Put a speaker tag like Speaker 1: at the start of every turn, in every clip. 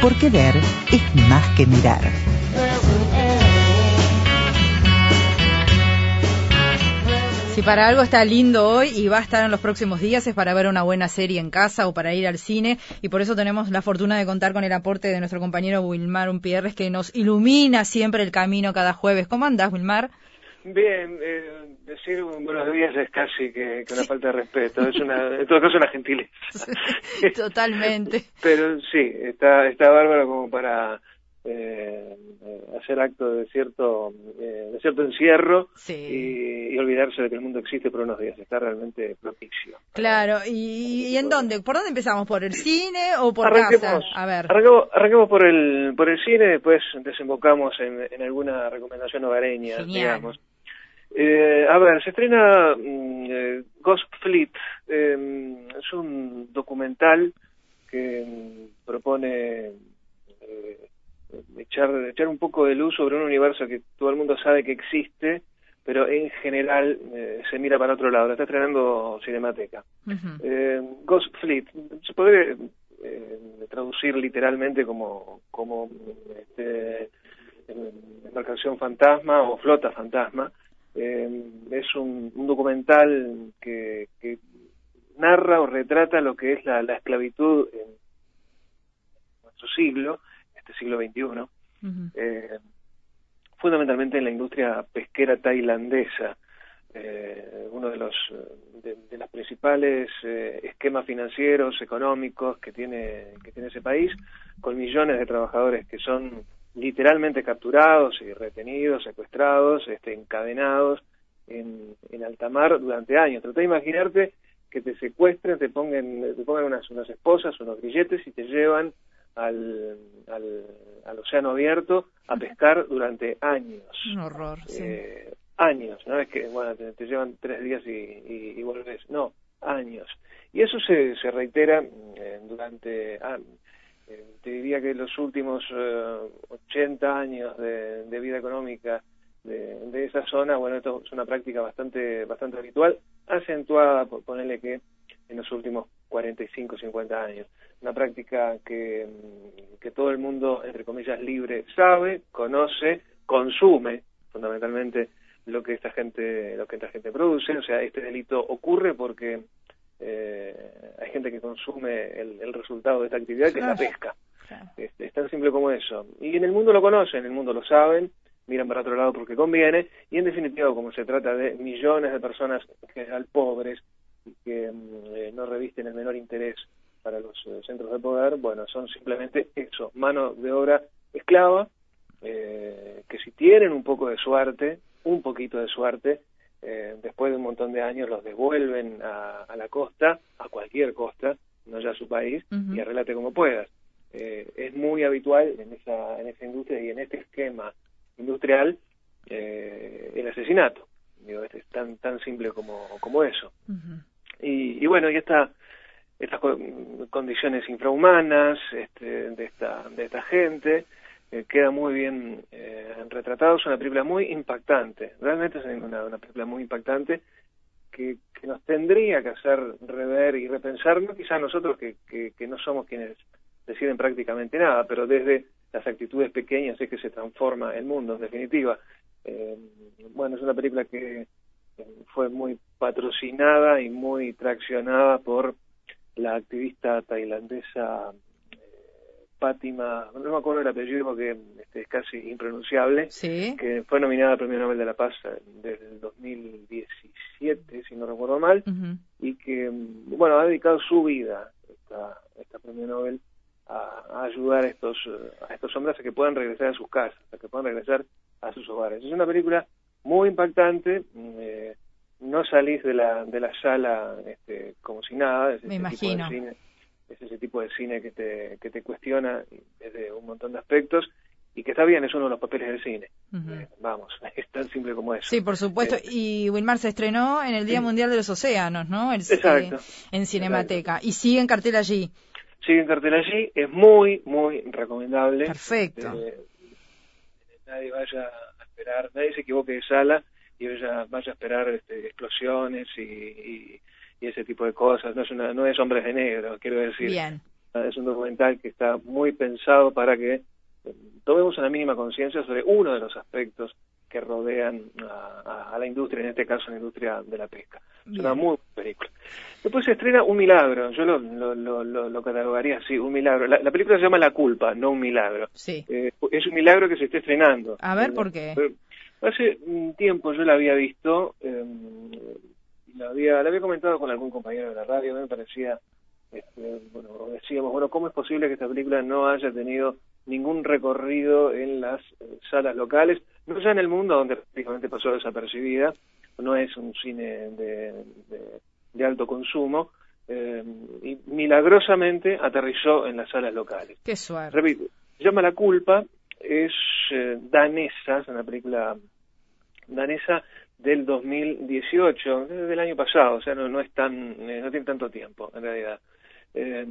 Speaker 1: porque ver es más que mirar.
Speaker 2: Si para algo está lindo hoy y va a estar en los próximos días es para ver una buena serie en casa o para ir al cine y por eso tenemos la fortuna de contar con el aporte de nuestro compañero Wilmar Umpierres que nos ilumina siempre el camino cada jueves. ¿Cómo andás, Wilmar?
Speaker 3: Bien, eh, decir buenos días es casi que, una falta de respeto, es una, en todo caso una gentileza.
Speaker 2: Totalmente.
Speaker 3: Pero sí, está, está bárbaro como para eh, hacer acto de cierto eh, de cierto encierro y, olvidarse de que el mundo existe por unos días está realmente propicio.
Speaker 2: Claro y, en dónde por dónde empezamos por el cine o por casa
Speaker 3: a ver. Arranquemos, por el por el cine después desembocamos en, alguna recomendación hogareña digamos eh, a ver se estrena mm, eh, Ghost Fleet em, es un documental que mm, propone eh, echar, echar un poco de luz sobre un universo que todo el mundo sabe que existe, pero en general eh, se mira para otro lado. La está estrenando Cinemateca. Eh, Ghost Fleet, se puede eh, traducir literalmente como, como este, embarcación fantasma o flota fantasma. Es un, documental que, narra o retrata lo que es la, la esclavitud en nuestro siglo este siglo XXI, eh, fundamentalmente en la industria pesquera tailandesa, eh, uno de los de, los principales eh, esquemas financieros económicos que tiene que tiene ese país con millones de trabajadores que son literalmente capturados y retenidos secuestrados este encadenados en, en alta mar durante años. Trata de imaginarte que te secuestren te pongan te pongan unas unas esposas unos grilletes y te llevan al, al, océano abierto a pescar durante años.
Speaker 2: Un horror,
Speaker 3: eh, Años, no es que bueno, te, llevan tres días y, y, vuelves, no, años. Y eso se, se reitera eh, durante, ah, te diría que los últimos 80 años de, vida económica de, esa zona, bueno, esto es una práctica bastante, bastante habitual, acentuada, por ponerle que en los últimos 45, 50 años. Una práctica que, que todo el mundo, entre comillas, libre sabe, conoce, consume, fundamentalmente lo que esta gente, lo que esta gente produce. O sea, este delito ocurre porque eh, hay gente que consume el, resultado de esta actividad, que es la pesca. Es, tan simple como eso. Y en el mundo lo conocen, en el mundo lo saben, miran para otro lado porque conviene, y en definitiva, como se trata de millones de personas, en general pobres, que mm, eh, no revisten el menor interés para los eh, centros de poder, bueno, son simplemente eso, mano de obra esclava, eh, que si tienen un poco de suerte, un poquito de suerte, después de un montón de años los devuelven a, la costa, a cualquier costa, no ya a su país, y arreglate como puedas. es muy habitual en esa, en esa industria y en este esquema industrial el asesinato. Digo, es tan, tan simple como, como eso. Y, bueno, y esta, estas condiciones infrahumanas este, de, esta, de esta gente eh, queda muy bien eh, retratado. Es una película muy impactante, realmente es una, una película muy impactante que, que, nos tendría que hacer rever y repensar, no quizás nosotros que, que, no somos quienes deciden prácticamente nada, pero desde las actitudes pequeñas es que se transforma el mundo, en definitiva. Eh, bueno, es una película que fue muy patrocinada y muy traccionada por la activista tailandesa eh, Fátima, no me acuerdo el apellido porque este, es casi impronunciable, que fue nominada al Premio Nobel de la Paz del 2017, si no recuerdo mal, y que, bueno, ha dedicado su vida, esta, esta Premio Nobel, a, ayudar a estos, a estos hombres a que puedan regresar a sus casas, a que puedan regresar a sus hogares. Es una película muy impactante, eh, no salís de la, de la sala este, como si nada.
Speaker 2: Es Me imagino.
Speaker 3: Es ese tipo de cine que te, que te cuestiona desde un montón de aspectos y que está bien, es uno de los papeles del cine. Eh, vamos, es tan simple como eso.
Speaker 2: Sí, por supuesto. Eh, y Wilmar se estrenó en el Día Mundial de los Océanos, ¿no?
Speaker 3: Exacto.
Speaker 2: en Cinemateca. Y sigue en cartel allí.
Speaker 3: Sigue en cartel allí, es muy, muy recomendable.
Speaker 2: Perfecto.
Speaker 3: nadie vaya a esperar, nadie se equivoque de sala y ella vaya a esperar este, explosiones y, y, ese tipo de cosas. No es, una, no es hombres de negro, quiero decir.
Speaker 2: Bien.
Speaker 3: es un documental que está muy pensado para que eh, tomemos una mínima conciencia sobre uno de los aspectos que rodean a, la industria, en este caso la industria de la pesca. Es una muy buena película. Después se estrena Un Milagro, yo lo, lo, lo, catalogaría así, Un Milagro. La, película se llama La Culpa, no Un Milagro.
Speaker 2: Sí.
Speaker 3: Eh, es un milagro que se esté estrenando.
Speaker 2: A ver, ¿por qué?
Speaker 3: Hace un tiempo yo la había visto, eh, la, había, la había comentado con algún compañero de la radio, me parecía, este, bueno, decíamos, bueno, ¿cómo es posible que esta película no haya tenido ningún recorrido en las eh, salas locales? No ya en el mundo, donde prácticamente pasó desapercibida, no es un cine de, de, alto consumo, eh, y milagrosamente aterrizó en las salas locales.
Speaker 2: Qué suerte.
Speaker 3: Repito, llama La Culpa, es eh, danesa, es una película danesa del 2018, del año pasado, o sea, no, no es tan, eh, no tiene tanto tiempo, en realidad. Eh,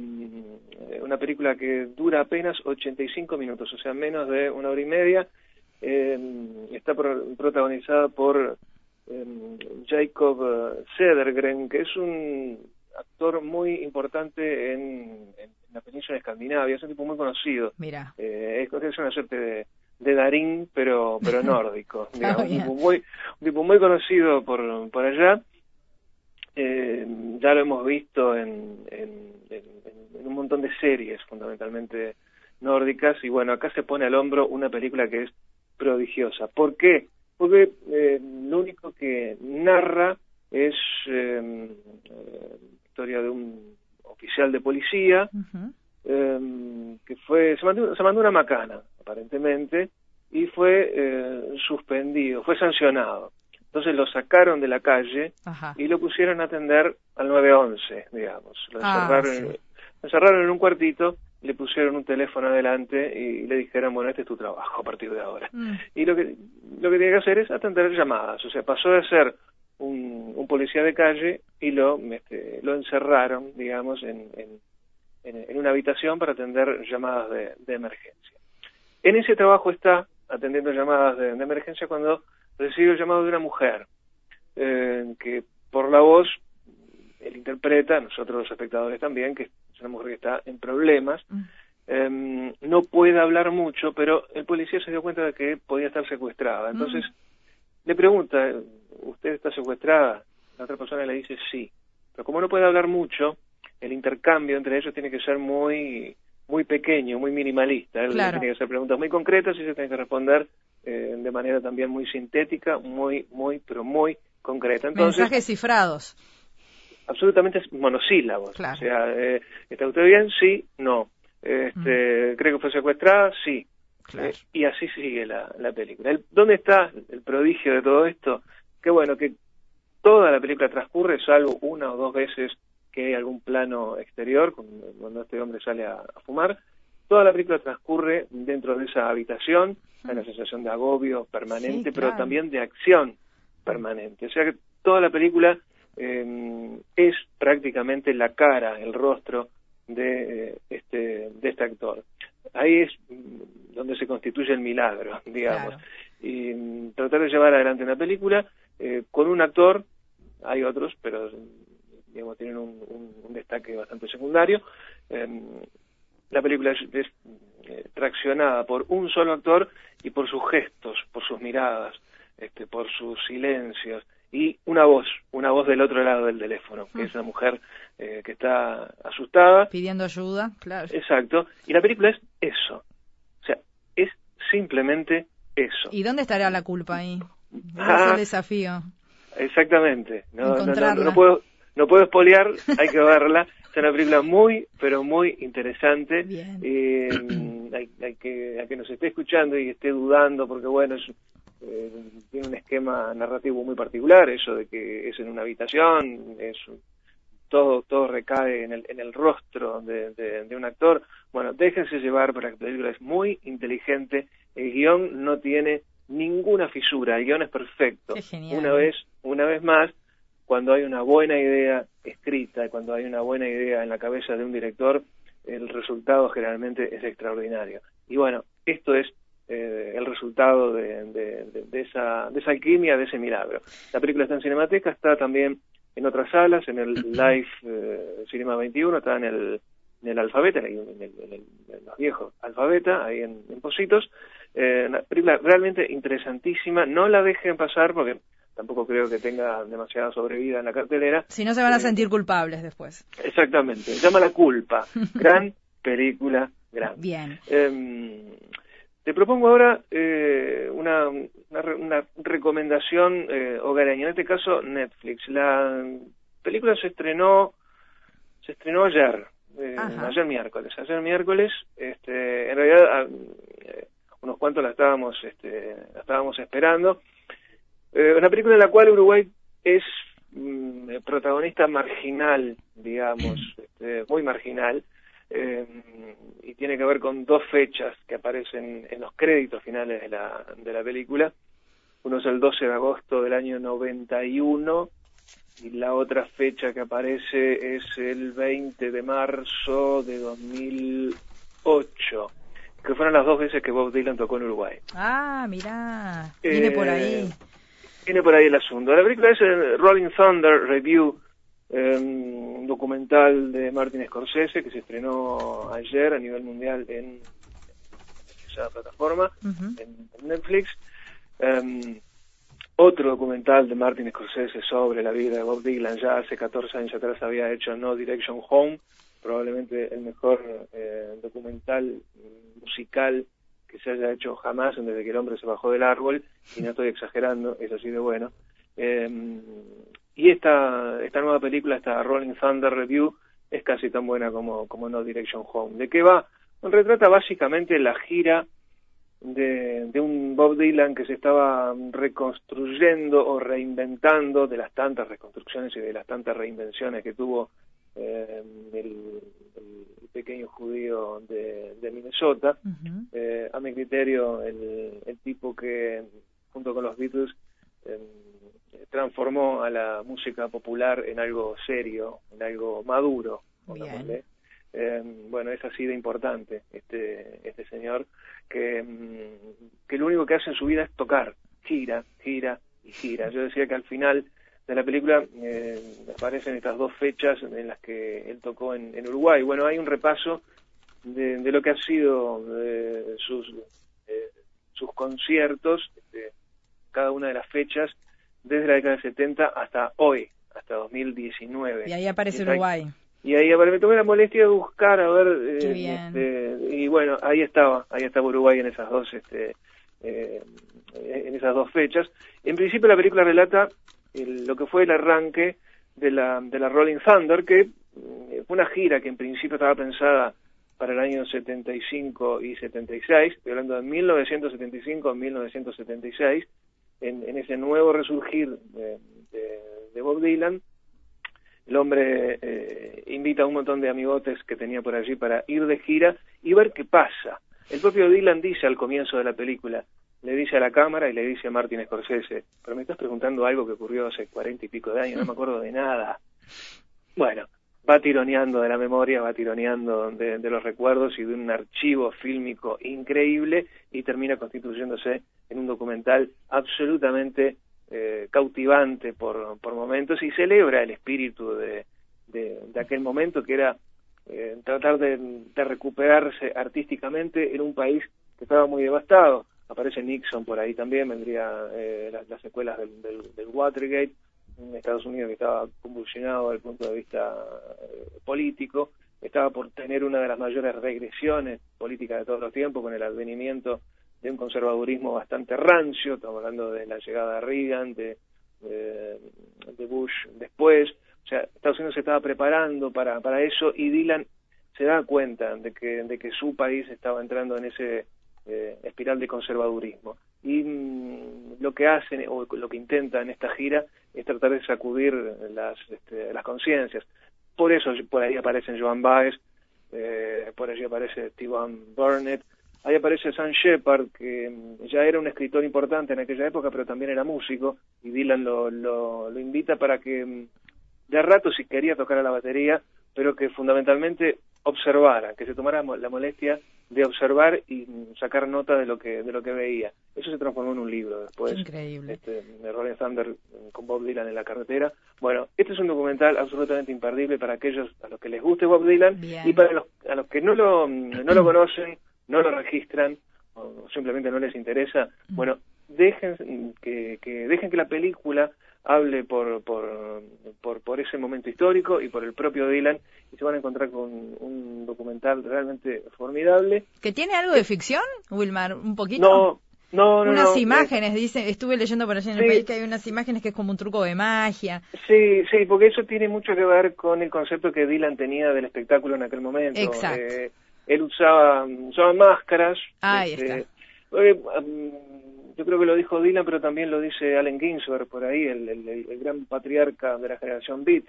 Speaker 3: una película que dura apenas 85 minutos, o sea, menos de una hora y media. está protagonizada por Jacob Cedergren, que es un actor muy importante en, la península escandinavia, es un tipo muy conocido.
Speaker 2: Mira.
Speaker 3: Eh, es, una suerte de, de Darín, pero pero nórdico, digamos, un, tipo muy, un tipo muy conocido por, por allá. Eh, ya lo hemos visto en, en, un montón de series, fundamentalmente nórdicas, y bueno, acá se pone al hombro una película que es prodigiosa. ¿Por qué? Porque eh, lo único que narra es eh, historia de un oficial de policía em, que fue se mandó, se mandó una macana aparentemente y fue eh, suspendido, fue sancionado. Entonces lo sacaron de la calle y lo pusieron a atender al 911, digamos. Lo ah, encerraron, encerraron en un cuartito, le pusieron un teléfono adelante y le dijeron, bueno, este es tu trabajo a partir de ahora. Mm. Y lo que, lo que tiene que hacer es atender llamadas. O sea, pasó de ser un, un policía de calle y lo, este, lo encerraron, digamos, en, en, en, una habitación para atender llamadas de, de, emergencia. En ese trabajo está atendiendo llamadas de, emergencia cuando recibe el llamado de una mujer, eh, que por la voz él interpreta, nosotros los espectadores también, que es una mujer que está en problemas, mm. em, no puede hablar mucho, pero el policía se dio cuenta de que podía estar secuestrada. Entonces mm. le pregunta, ¿usted está secuestrada? La otra persona le dice sí. Pero como no puede hablar mucho, el intercambio entre ellos tiene que ser muy muy pequeño, muy minimalista. Él tiene que hacer preguntas muy concretas y se tiene que responder eh, de manera también muy sintética, muy, muy, pero muy concreta.
Speaker 2: Entonces, Mensajes cifrados.
Speaker 3: Absolutamente monosílabos. O sea, eh, ¿está usted bien? Sí, no. Este, mm. ¿Cree que fue secuestrada? Sí. Eh, y así sigue la, la película. ¿Dónde está el prodigio de todo esto? Que bueno, que toda la película transcurre, salvo una o dos veces que hay algún plano exterior, cuando este hombre sale a, fumar, toda la película transcurre dentro de esa habitación, hay una sensación de agobio permanente, pero también de acción permanente. O sea que toda la película eh, es prácticamente la cara, el rostro de este, de este actor. Ahí es donde se constituye el milagro, digamos. Y mm, tratar de llevar adelante una película eh, con un actor, hay otros, pero digamos tienen un, destaque bastante secundario. Em, la película es, eh, traccionada por un solo actor y por sus gestos, por sus miradas, este, por sus silencios y una voz, una voz del otro lado del teléfono, que es una mujer eh, que está asustada.
Speaker 2: Pidiendo ayuda, claro.
Speaker 3: Exacto. Y la película es eso. O sea, es simplemente eso.
Speaker 2: ¿Y dónde estará la culpa ahí? Ah, es el desafío.
Speaker 3: Exactamente. No, no, puedo, no puedo espolear, hay que verla. Es una película muy, pero muy interesante. Eh, hay, hay, que, a que nos esté escuchando y esté dudando, porque bueno, es, eh, tiene un esquema narrativo muy particular, eso de que es en una habitación, es todo todo recae en el, en el rostro de, de, un actor. Bueno, déjense llevar para que la película es muy inteligente, el guion no tiene ninguna fisura, el guion es perfecto. Una vez, una vez más, cuando hay una buena idea escrita, cuando hay una buena idea en la cabeza de un director, el resultado generalmente es extraordinario. Y bueno, esto es eh, el resultado de, de, esa, de esa alquimia, de ese milagro. La película está en Cinemateca, está también en otras salas, en el Live eh, Cinema 21, está en el en el alfabeta, en, los viejos alfabeta, ahí en, Positos. Eh, una película realmente interesantísima. No la dejen pasar porque tampoco creo que tenga demasiada sobrevida en la cartelera.
Speaker 2: Si no se van a sentir culpables después.
Speaker 3: Exactamente. Llama La culpa. Gran película, gran.
Speaker 2: Bien.
Speaker 3: Em, te propongo ahora eh, una, una, recomendación eh, hogareña, en este caso Netflix. La película se estrenó se estrenó ayer, eh, ayer miércoles. Ayer miércoles, este, en realidad ah, eh, unos cuantos la estábamos, este, la estábamos esperando. Eh, una película en la cual Uruguay es mm, protagonista marginal, digamos, este, muy marginal. Eh, y tiene que ver con dos fechas que aparecen en los créditos finales de la, de la película. Uno es el 12 de agosto del año 91 y la otra fecha que aparece es el 20 de marzo de 2008, que fueron las dos veces que Bob Dylan tocó en Uruguay.
Speaker 2: Ah, mirá, viene por ahí. Eh,
Speaker 3: viene por ahí el asunto. La película es el Rolling Thunder Review, un documental de Martin Scorsese que se estrenó ayer a nivel mundial en esa plataforma, en, Netflix. Um, otro documental de Martin Scorsese sobre la vida de Bob Dylan ya hace 14 años atrás había hecho No Direction Home, probablemente el mejor eh, documental musical que se haya hecho jamás desde que el hombre se bajó del árbol, y no estoy exagerando, es así de bueno. Em, y esta, esta nueva película, esta Rolling Thunder Review, es casi tan buena como, como No Direction Home. ¿De qué va? Retrata básicamente la gira de, un Bob Dylan que se estaba reconstruyendo o reinventando de las tantas reconstrucciones y de las tantas reinvenciones que tuvo eh, el, pequeño judío de, Minnesota. Eh, a mi criterio, el, tipo que junto con los Beatles em, transformó a la música popular en algo serio, en algo maduro. Eh, bueno, es así de importante este, este señor que, mm, que lo único que hace en su vida es tocar, gira, gira y gira. Yo decía que al final de la película eh, aparecen estas dos fechas en las que él tocó en, Uruguay. Bueno, hay un repaso de, lo que ha sido eh, sus, eh, sus conciertos, este, cada una de las fechas, desde la década de 70 hasta hoy, hasta 2019.
Speaker 2: Y ahí aparece Uruguay.
Speaker 3: Y ahí me tomé la molestia de buscar a ver eh, este, y bueno ahí estaba ahí estaba Uruguay en esas dos este eh, en esas dos fechas en principio la película relata lo que fue el arranque de la de la Rolling Thunder que mm, fue una gira que en principio estaba pensada para el año 75 y 76 estoy hablando de 1975 1976 en, en ese nuevo resurgir de, de Bob Dylan el hombre eh, invita a un montón de amigotes que tenía por allí para ir de gira y ver qué pasa. El propio Dylan dice al comienzo de la película, le dice a la cámara y le dice a Martin Scorsese, pero me estás preguntando algo que ocurrió hace cuarenta y pico de años, no me acuerdo de nada. Bueno, va tironeando de la memoria, va tironeando de, de, los recuerdos y de un archivo fílmico increíble y termina constituyéndose en un documental absolutamente eh, cautivante por, por momentos y celebra el espíritu de, de, aquel momento que era eh, tratar de, recuperarse artísticamente en un país que estaba muy devastado. Aparece Nixon por ahí también, vendría eh, las, secuelas del, del, Watergate, en Estados Unidos que estaba convulsionado desde el punto de vista político, estaba por tener una de las mayores regresiones políticas de todos los tiempos con el advenimiento de un conservadurismo bastante rancio, estamos hablando de la llegada de Reagan, de, de, Bush después, o sea, Estados Unidos se estaba preparando para, para eso y Dylan se da cuenta de que, de que su país estaba entrando en ese eh, espiral de conservadurismo. Y mm, lo que hacen o lo que intentan en esta gira es tratar de sacudir las, este, las conciencias. Por eso por ahí aparecen Joan Baez, eh, por allí aparece Steve Burnett, Ahí aparece Sam Shepard, que mm, ya era un escritor importante en aquella época, pero también era músico, y Dylan lo, lo, invita para que mm, de rato si quería tocar a la batería, pero que fundamentalmente observara, que se tomara la molestia de observar y sacar nota de lo que de lo que veía. Eso se transformó en un libro después.
Speaker 2: Increíble.
Speaker 3: Este, de Rolling Thunder con Bob Dylan en la carretera. Bueno, este es un documental absolutamente imperdible para aquellos a los que les guste Bob Dylan y para los a los que no lo no lo conocen, no lo registran o simplemente no les interesa. Mm. Bueno, dejen que, que dejen que la película hable por, por, por, por, ese momento histórico y por el propio Dylan y se van a encontrar con un documental realmente formidable.
Speaker 2: ¿Que tiene algo de ficción, Wilmar? ¿Un poquito?
Speaker 3: No, no, no.
Speaker 2: Unas
Speaker 3: eh,
Speaker 2: imágenes, dice, estuve leyendo por allí en el país que hay unas imágenes que es como un truco de magia.
Speaker 3: Sí, sí, porque eso tiene mucho que ver con el concepto que Dylan tenía del espectáculo en aquel momento.
Speaker 2: Exacto.
Speaker 3: Eh, él usaba, usaba máscaras.
Speaker 2: Ahí este, está.
Speaker 3: Eh, yo creo que lo dijo Dylan, pero también lo dice Allen Ginsberg por ahí, el, el, gran patriarca de la generación Beat.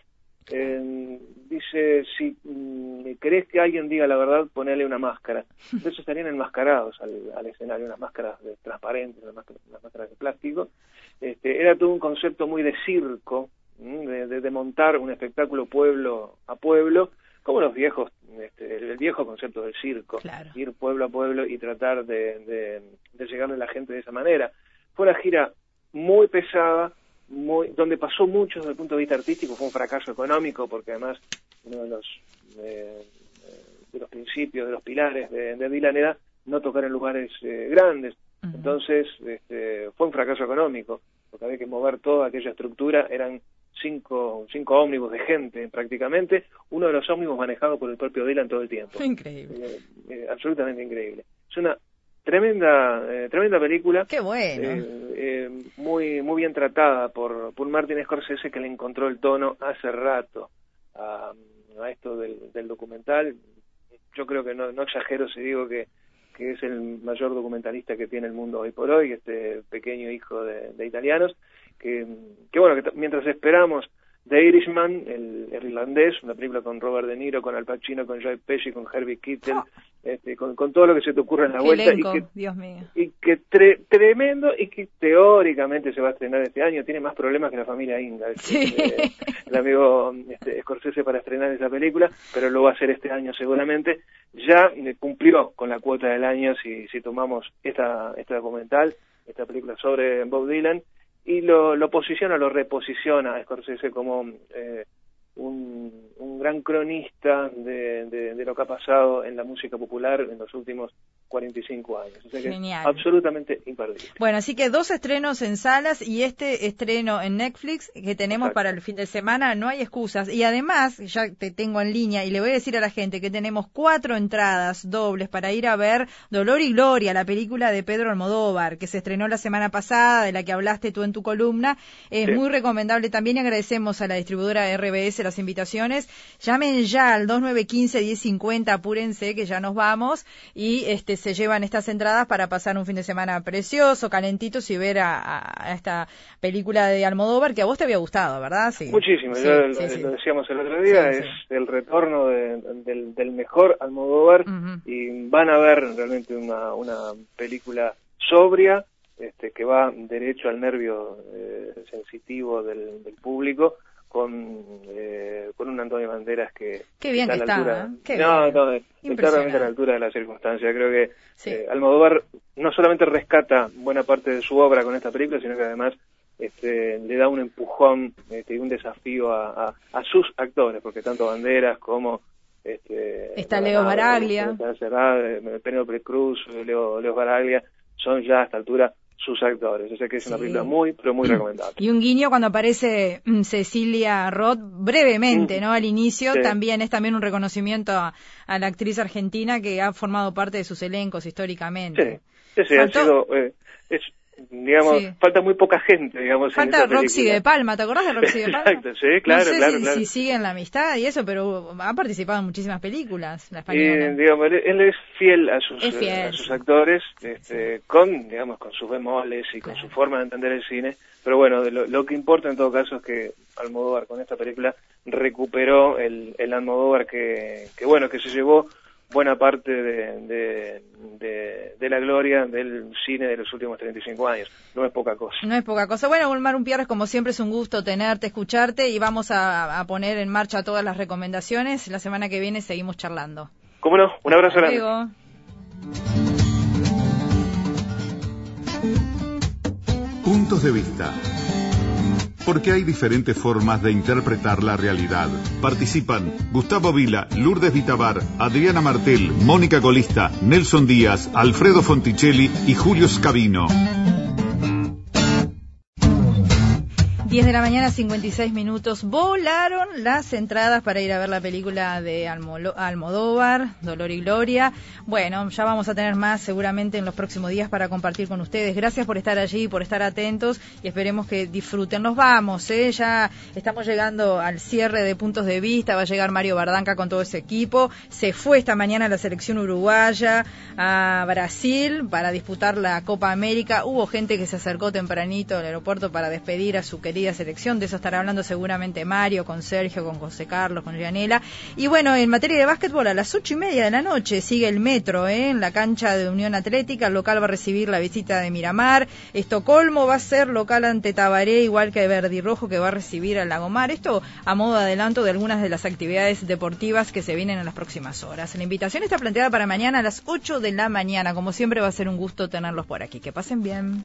Speaker 3: Eh, dice, si mm, querés que alguien diga la verdad, ponele una máscara. Entonces estarían enmascarados al, escenario, unas máscaras de, transparentes, unas máscaras, de plástico. Este, era todo un concepto muy de circo, de, de, montar un espectáculo pueblo a pueblo, como los viejos, este, el viejo concepto del circo, ir pueblo a pueblo y tratar de, de, de llegarle a la gente de esa manera. Fue una gira muy pesada, muy, donde pasó mucho desde el punto de vista artístico, fue un fracaso económico, porque además uno de los, de los principios, de los pilares de, de Dylan era no tocar en lugares eh, grandes. Entonces, este, fue un fracaso económico, porque había que mover toda aquella estructura, eran cinco, cinco ómnibus de gente prácticamente, uno de los ómnibus manejado por el propio Dylan todo el tiempo.
Speaker 2: Increíble.
Speaker 3: Eh, eh, absolutamente increíble. Es una tremenda eh, tremenda película.
Speaker 2: Qué bueno.
Speaker 3: muy muy bien tratada por, por Martin Scorsese que le encontró el tono hace rato a, a esto del, del, documental. Yo creo que no, no exagero si digo que que es el mayor documentalista que tiene el mundo hoy por hoy, este pequeño hijo de, de italianos, que, que bueno, que mientras esperamos The Irishman, el, irlandés, una película con Robert De Niro, con Al Pacino, con Joe Pesci, con Herbie Keitel, oh. este, con, con, todo lo que se te ocurra en la vuelta.
Speaker 2: y
Speaker 3: que,
Speaker 2: Dios mío.
Speaker 3: Y que tremendo y que teóricamente se va a estrenar este año. Tiene más problemas que la familia Inga,
Speaker 2: sí.
Speaker 3: el amigo este, Scorsese para estrenar esa película, pero lo va a hacer este año seguramente. Ya cumplió con la cuota del año si, si tomamos esta, este documental, esta película sobre Bob Dylan y lo, lo posiciona, lo reposiciona a Scorsese como eh, un, un, gran cronista de, de, de, lo que ha pasado en la música popular en los últimos 45 años. O sea que absolutamente imperdible.
Speaker 2: Bueno, así que dos estrenos en salas y este estreno en Netflix que tenemos para el fin de semana, no hay excusas. Y además, ya te tengo en línea y le voy a decir a la gente que tenemos cuatro entradas dobles para ir a ver Dolor y Gloria, la película de Pedro Almodóvar, que se estrenó la semana pasada, de la que hablaste tú en tu columna. Es muy recomendable también y agradecemos a la distribuidora RBS las invitaciones. Llamen ya al 2915-1050, apúrense que ya nos vamos y este se llevan estas entradas para pasar un fin de semana precioso, calentitos y ver a, esta película de Almodóvar que a vos te había gustado, ¿verdad?
Speaker 3: Sí. Muchísimo, lo, decíamos el otro día, es el retorno del, mejor Almodóvar y van a ver realmente una, una película sobria, este, que va derecho al nervio eh, sensitivo del, del público con, eh, con un Antonio Banderas que
Speaker 2: Qué bien está a la altura.
Speaker 3: ¿eh? no, no, está realmente a la altura de la circunstancia. Creo que eh, Almodóvar no solamente rescata buena parte de su obra con esta película, sino que además este, le da un empujón este, y un desafío a, a, sus actores, porque tanto Banderas como este,
Speaker 2: está Leo Baraglia,
Speaker 3: Penélope Cruz, Leo, Leo Baraglia, son ya a esta altura sus actores. O sea que es una película muy, pero muy recomendable.
Speaker 2: Y un guiño cuando aparece mm, Cecilia Roth brevemente, mm. ¿no? Al inicio también es también un reconocimiento a, la actriz argentina que ha formado parte de sus elencos históricamente.
Speaker 3: Sí, sí, ha sido, eh, es digamos, falta muy poca gente, digamos.
Speaker 2: Falta Roxy de Palma, ¿te acordás de Roxy de Palma?
Speaker 3: Exacto, sí, claro,
Speaker 2: no sé
Speaker 3: claro,
Speaker 2: si,
Speaker 3: claro.
Speaker 2: si siguen la amistad y eso, pero ha participado en muchísimas películas, la
Speaker 3: española. Y, digamos, él es fiel a sus, a sus actores, este, con, digamos, con sus bemoles y con su forma de entender el cine, pero bueno, lo, lo, que importa en todo caso es que Almodóvar con esta película recuperó el, el Almodóvar que, que, bueno, que se llevó buena parte de, de, la gloria del cine de los últimos 35 años. No es poca cosa.
Speaker 2: No es poca cosa. Bueno, Ulmar Pierres, como siempre es un gusto tenerte, escucharte y vamos a, poner en marcha todas las recomendaciones. La semana que viene seguimos charlando.
Speaker 3: ¿Cómo no? Un abrazo grande.
Speaker 4: Puntos de vista. Porque hay diferentes formas de interpretar la realidad. Participan Gustavo Vila, Lourdes Vitabar, Adriana Martel, Mónica Golista, Nelson Díaz, Alfredo Fonticelli y Julio Scavino.
Speaker 2: 10 de la mañana, 56 minutos. Volaron las entradas para ir a ver la película de Almodóvar, Dolor y Gloria. Bueno, ya vamos a tener más seguramente en los próximos días para compartir con ustedes. Gracias por estar allí, por estar atentos y esperemos que disfruten. Nos vamos, ¿eh? ya estamos llegando al cierre de puntos de vista. Va a llegar Mario Bardanca con todo ese equipo. Se fue esta mañana la selección uruguaya a Brasil para disputar la Copa América. Hubo gente que se acercó tempranito al aeropuerto para despedir a su querido selección, de eso estará hablando seguramente Mario, con Sergio, con José Carlos, con Gianela. Y bueno, en materia de básquetbol, a las ocho y media de la noche sigue el metro ¿eh? en la cancha de Unión Atlética, el local va a recibir la visita de Miramar, Estocolmo va a ser local ante Tabaré, igual que Verdi Rojo que va a recibir al Lagomar, esto a modo de adelanto de algunas de las actividades deportivas que se vienen en las próximas horas. La invitación está planteada para mañana a las 8 de la mañana, como siempre va a ser un gusto tenerlos por aquí. Que pasen bien.